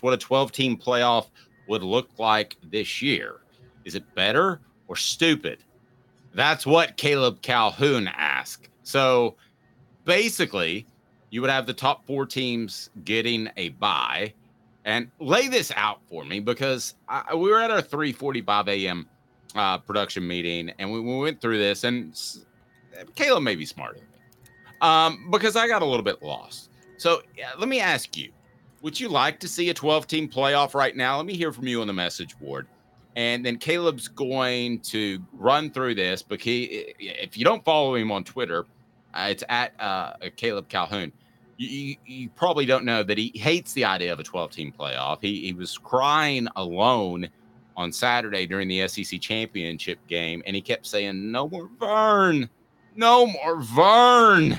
What a 12 team playoff would look like this year. Is it better or stupid? That's what Caleb Calhoun asked. So basically, you would have the top four teams getting a bye. And lay this out for me because I, we were at our 3:45 a.m. Uh, production meeting, and we, we went through this. And Caleb may be smarter um, because I got a little bit lost. So yeah, let me ask you: Would you like to see a 12-team playoff right now? Let me hear from you on the message board. And then Caleb's going to run through this because he, if you don't follow him on Twitter, uh, it's at uh, Caleb Calhoun. You, you, probably don't know that he hates the idea of a 12 team playoff. He, he was crying alone on Saturday during the SEC championship game, and he kept saying, No more Verne, no more Verne,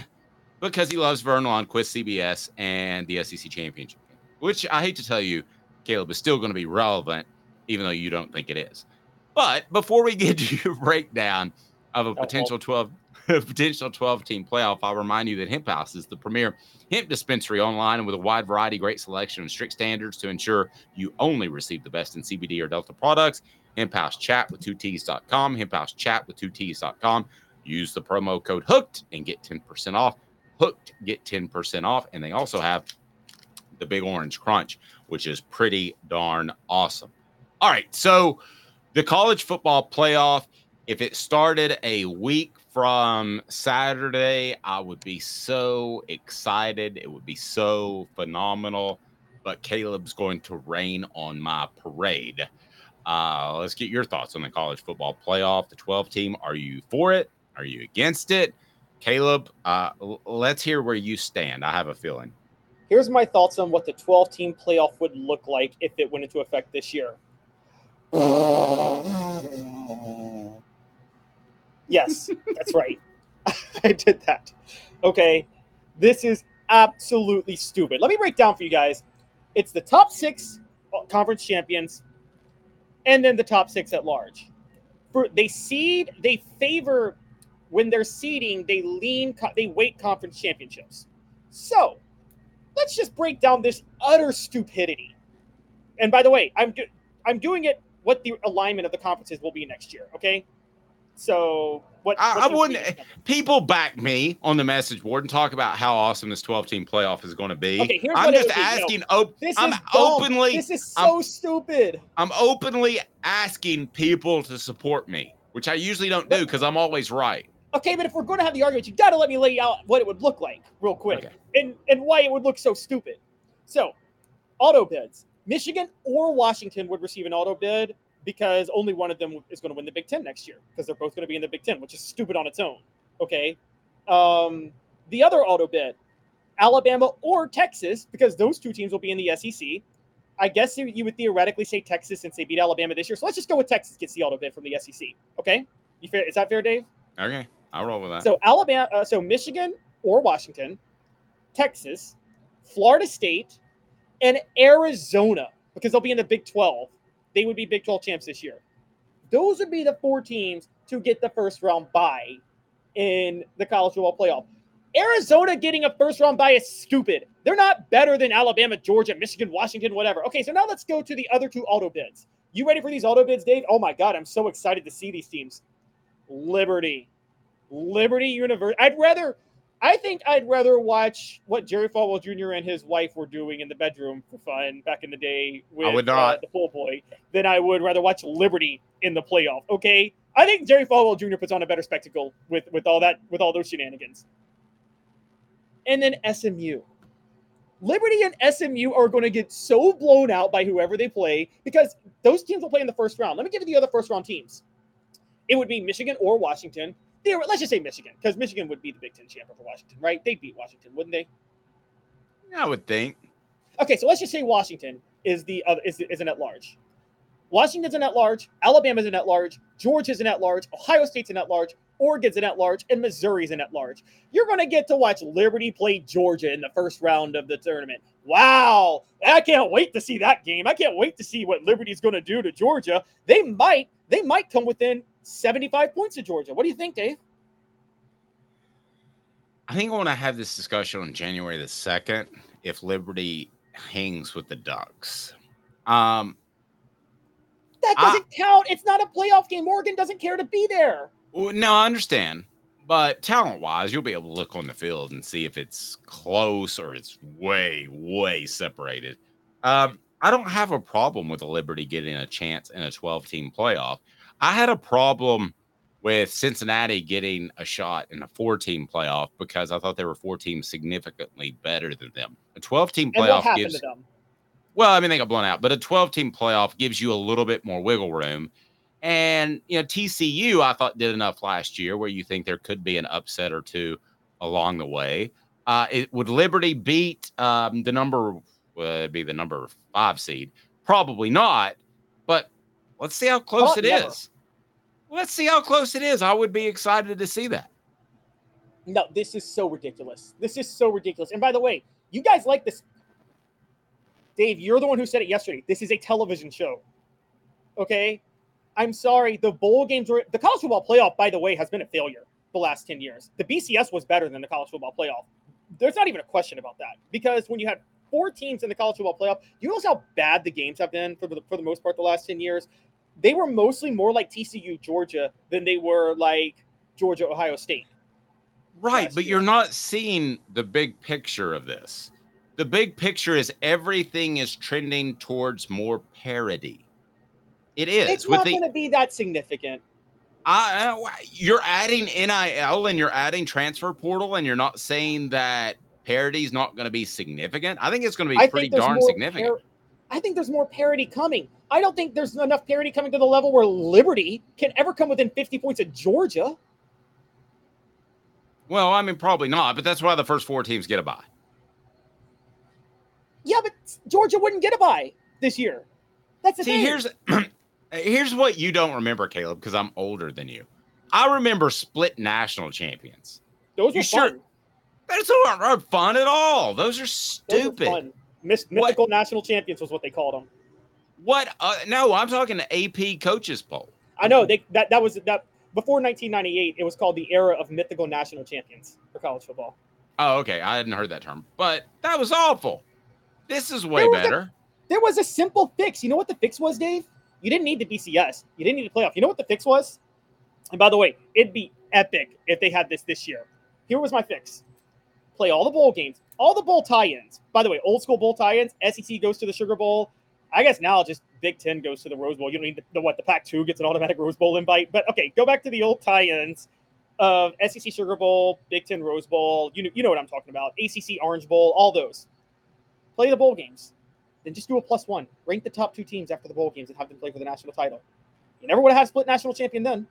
because he loves Verne Lundquist, CBS, and the SEC championship which I hate to tell you, Caleb is still going to be relevant, even though you don't think it is. But before we get to your breakdown of a potential 12 a potential 12 team playoff, I'll remind you that Hemp House is the premier hemp dispensary online and with a wide variety, great selection, and strict standards to ensure you only receive the best in CBD or Delta products. Hemp House Chat with two T's.com, Hemp House Chat with two T's.com. Use the promo code hooked and get 10% off. Hooked, get 10% off. And they also have the Big Orange Crunch, which is pretty darn awesome. All right. So the college football playoff, if it started a week from Saturday, I would be so excited. It would be so phenomenal. But Caleb's going to rain on my parade. Uh, let's get your thoughts on the college football playoff, the 12 team. Are you for it? Are you against it? Caleb, uh, let's hear where you stand. I have a feeling. Here's my thoughts on what the 12 team playoff would look like if it went into effect this year. Yes, that's right. I did that. Okay. This is absolutely stupid. Let me break down for you guys. It's the top six conference champions and then the top six at large. For they seed, they favor when they're seeding, they lean, they weight conference championships. So let's just break down this utter stupidity. And by the way, I'm do- I'm doing it what the alignment of the conferences will be next year. Okay, so what? I, I wouldn't. People back me on the message board and talk about how awesome this 12 team playoff is going to be. Okay, here's I'm just would be. No, asking. op- This I'm is dumb. openly. This is so I'm- stupid. I'm openly asking people to support me, which I usually don't do because I'm always right. Okay, but if we're going to have the argument, you got to let me lay out what it would look like real quick, Okay. and and why it would look so stupid. So, auto bids: Michigan or Washington would receive an auto bid because only one of them is going to win the Big Ten next year because they're both going to be in the Big Ten, which is stupid on its own. Okay, um, the other auto bid: Alabama or Texas because those two teams will be in the SEC. I guess you you would theoretically say Texas since they beat Alabama this year. So let's just go with Texas gets the auto bid from the SEC. Okay, you fair? Is that fair, Dave? Okay, I'll roll with that. So Alabama, uh, so Michigan or Washington, Texas, Florida State, and Arizona because they'll be in the Big 12. They would be Big 12 champs this year. Those would be the four teams to get the first round bye in the college football playoff. Arizona getting a first round bye is stupid. They're not better than Alabama, Georgia, Michigan, Washington, whatever. Okay, so now let's go to the other two auto bids. You ready for these auto bids, Dave? Oh my God, I'm so excited to see these teams. Liberty, Liberty University. I'd rather I think I'd rather watch what Jerry Falwell Jr. and his wife were doing in the bedroom for fun back in the day with would uh, the pool boy than I would rather watch Liberty in the playoff. Okay, I think Jerry Falwell Jr. puts on a better spectacle with with all that with all those shenanigans. And then SMU. Liberty and SMU are going to get so blown out by whoever they play because those teams will play in the first round. Let me give you the other first round teams. It would be Michigan or Washington. They were, let's just say Michigan because Michigan would be the Big Ten champion for Washington, right? They'd beat Washington, wouldn't they? I would think. Okay, so let's just say Washington is the other is, is an at large. Washington's an at large, Alabama's an at large, Georgia's an at large, Ohio State's an at large, Oregon's an at large, and Missouri's an at large. You're going to get to watch Liberty play Georgia in the first round of the tournament. Wow, I can't wait to see that game. I can't wait to see what Liberty's going to do to Georgia. They might they might come within 75 points of Georgia. What do you think, Dave? I think I want to have this discussion on January the 2nd if Liberty hangs with the Ducks. Um, That doesn't count. It's not a playoff game. Oregon doesn't care to be there. no, I understand. But talent wise, you'll be able to look on the field and see if it's close or it's way, way separated. Um, I don't have a problem with Liberty getting a chance in a 12 team playoff. I had a problem with Cincinnati getting a shot in a four team playoff because I thought there were four teams significantly better than them. A 12 team playoff gives well, I mean, they got blown out, but a 12 team playoff gives you a little bit more wiggle room. And, you know, TCU, I thought did enough last year where you think there could be an upset or two along the way. Uh, it, would Liberty beat um, the number, uh, be the number five seed? Probably not, but let's see how close Oh, it is. Let's see how close it is. I would be excited to see that. No, this is so ridiculous. This is so ridiculous. And by the way, you guys like this. Dave, you're the one who said it yesterday. This is a television show. Okay? I'm sorry. The bowl games were the college football playoff, by the way, has been a failure the last 10 years. The BCS was better than the college football playoff. There's not even a question about that. Because when you had four teams in the college football playoff, you know how bad the games have been for the for the most part the last 10 years? They were mostly more like TCU Georgia than they were like Georgia Ohio State. Right, but year. you're not seeing the big picture of this. The big picture is everything is trending towards more parity. It is It's with not going to be that significant. I, I- you're adding NIL and you're adding transfer portal and you're not saying that parity is not going to be significant. I think it's going to be I pretty darn significant. par- I think there's more parity coming. I don't think there's enough parity coming to the level where Liberty can ever come within 50 points of Georgia. well, I mean probably not, but that's why the first four teams get a bye. Yeah, but Georgia wouldn't get a bye this year. That's the See, thing. here's here's what you don't remember, Caleb, because I'm older than you. I remember split national champions. Those you were sure- fun. Those aren't fun at all. Those are Those stupid. fun. Myth- mythical national champions was what they called them. What? Uh, no, I'm talking to AP coaches poll. I know they that that was that before 1998. It was called the era of mythical national champions for college football. Oh, okay. I hadn't heard that term, but that was awful. This is way There was a- better. There was a simple fix. You know what the fix was, Dave? You didn't need the BCS. You didn't need the playoff. You know what the fix was? And by the way, it'd be epic if they had this this year. Here was my fix: play all the bowl games, all the bowl tie-ins. By the way, old school bowl tie-ins. SEC goes to the Sugar Bowl. I guess now just Big Ten goes to the Rose Bowl. You don't need the, the what? The Pac-2 gets an automatic Rose Bowl invite. But okay, go back to the old tie-ins of SEC Sugar Bowl, Big Ten Rose Bowl. You know, you know what I'm talking about. ACC Orange Bowl, all those. Play the bowl games then just do a plus one. Rank the top two teams after the bowl games and have them play for the national title. You never would have had split national champion then.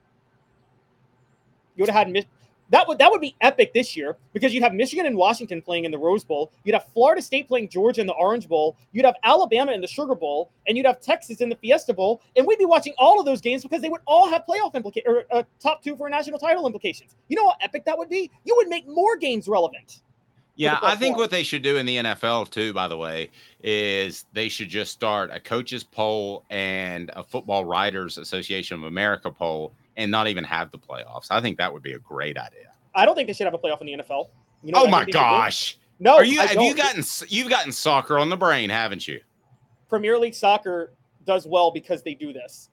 You would have had that would that would be epic this year because you'd have Michigan and Washington playing in the Rose Bowl. You'd have Florida State playing Georgia in the Orange Bowl. You'd have Alabama in the Sugar Bowl, and you'd have Texas in the Fiesta Bowl. And we'd be watching all of those games because they would all have playoff implications or uh, top two for national title implications. You know how epic that would be? You would make more games relevant. Yeah, I think what they should do in the NFL too, by the way, is they should just start a coaches poll and a Football Writers Association of America poll, and not even have the playoffs. I think that would be a great idea. I don't think they should have a playoff in the NFL. You know oh my think they should do? gosh! No, Are you I have you don't. gotten you've gotten soccer on the brain, haven't you? Premier League soccer does well because they do this.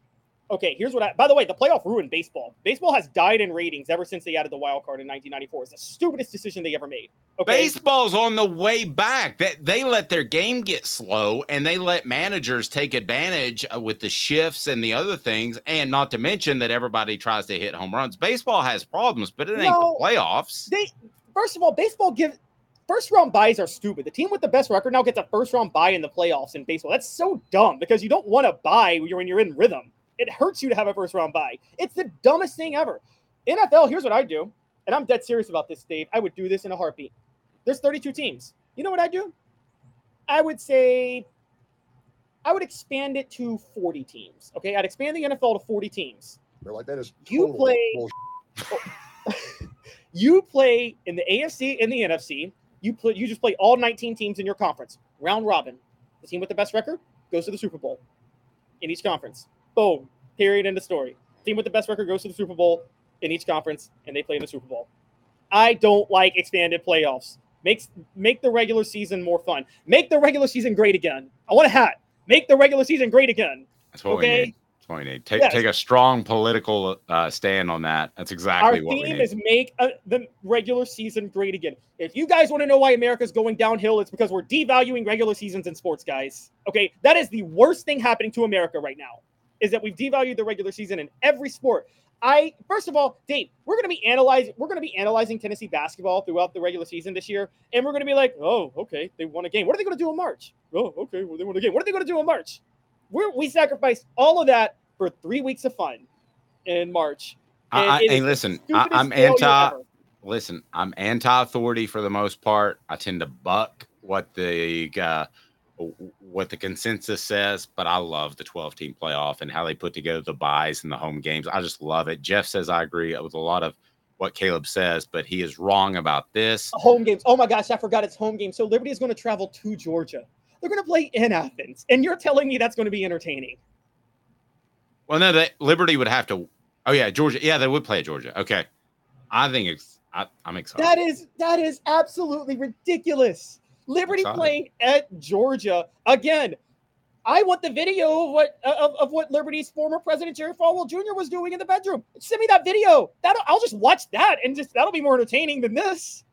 Okay, here's what I. By the way, the playoff ruined baseball. Baseball has died in ratings ever since they added the wild card in 1994. It's the stupidest decision they ever made. Okay, Baseball's on the way back. They, they let their game get slow and they let managers take advantage uh, with the shifts and the other things. And not to mention that everybody tries to hit home runs. Baseball has problems, but it ain't No. the playoffs. they first of all, baseball give first round byes are stupid. The team with the best record now gets a first round bye in the playoffs in baseball. That's so dumb because you don't want to bye when you're in rhythm. It hurts you to have a first round bye. It's the dumbest thing ever. NFL, here's what I do, and I'm dead serious about this, Dave. I would do this in a heartbeat. There's 32 teams. You know what I do? I would say I would expand it to 40 teams. Okay, I'd expand the NFL to 40 teams. They're like that is You play- you play in the AFC and the NFC. You play. You just play all 19 teams in your conference, round robin. The team with the best record goes to the Super Bowl in each conference. Boom. Period. End of story. Team with the best record goes to the Super Bowl in each conference, and they play in the Super Bowl. I don't like expanded playoffs. Makes make the regular season more fun. Make the regular season great again. I want a hat. Make the regular season great again. That's what Okay. we need. That's what we need. Take, Yes. take a strong political uh, stand on that. That's exactly Our what we Our theme is make uh the regular season great again. If you guys want to know why America's going downhill, it's because we're devaluing regular seasons in sports, guys. Okay, that is the worst thing happening to America right now. Is that we've devalued the regular season in every sport. I first of all, Dave, we're going to be analyzing. We're going to be analyzing Tennessee basketball throughout the regular season this year, and we're going to be like, oh, okay, they won a game. What are they going to do in March? Oh, okay, well, they won a game. What are they going to do in March? We're, we sacrificed all of that for three weeks of fun in March. And I, hey, listen, I, I'm anti. Listen, I'm anti-authority for the most part. I tend to buck what the uh, what the consensus says, but I love the 12-team playoff and how they put together the byes and the home games. I just love it. Jeff says I agree with a lot of what Caleb says, but he is wrong about this. home games. Oh my gosh, I forgot it's home game. So Liberty is going to travel to Georgia. They're going to play in Athens, and you're telling me that's going to be entertaining? Well, no, they, Liberty would have to. Oh yeah, Georgia. Yeah, they would play at Georgia. Okay, I think it's. I, I'm excited. That is that is absolutely ridiculous. Liberty Excited. playing at Georgia again. I want the video of what uh, of, of what Liberty's former president Jerry Falwell Jr. was doing in the bedroom. Send me that video. That I'll just watch that and just that'll be more entertaining than this.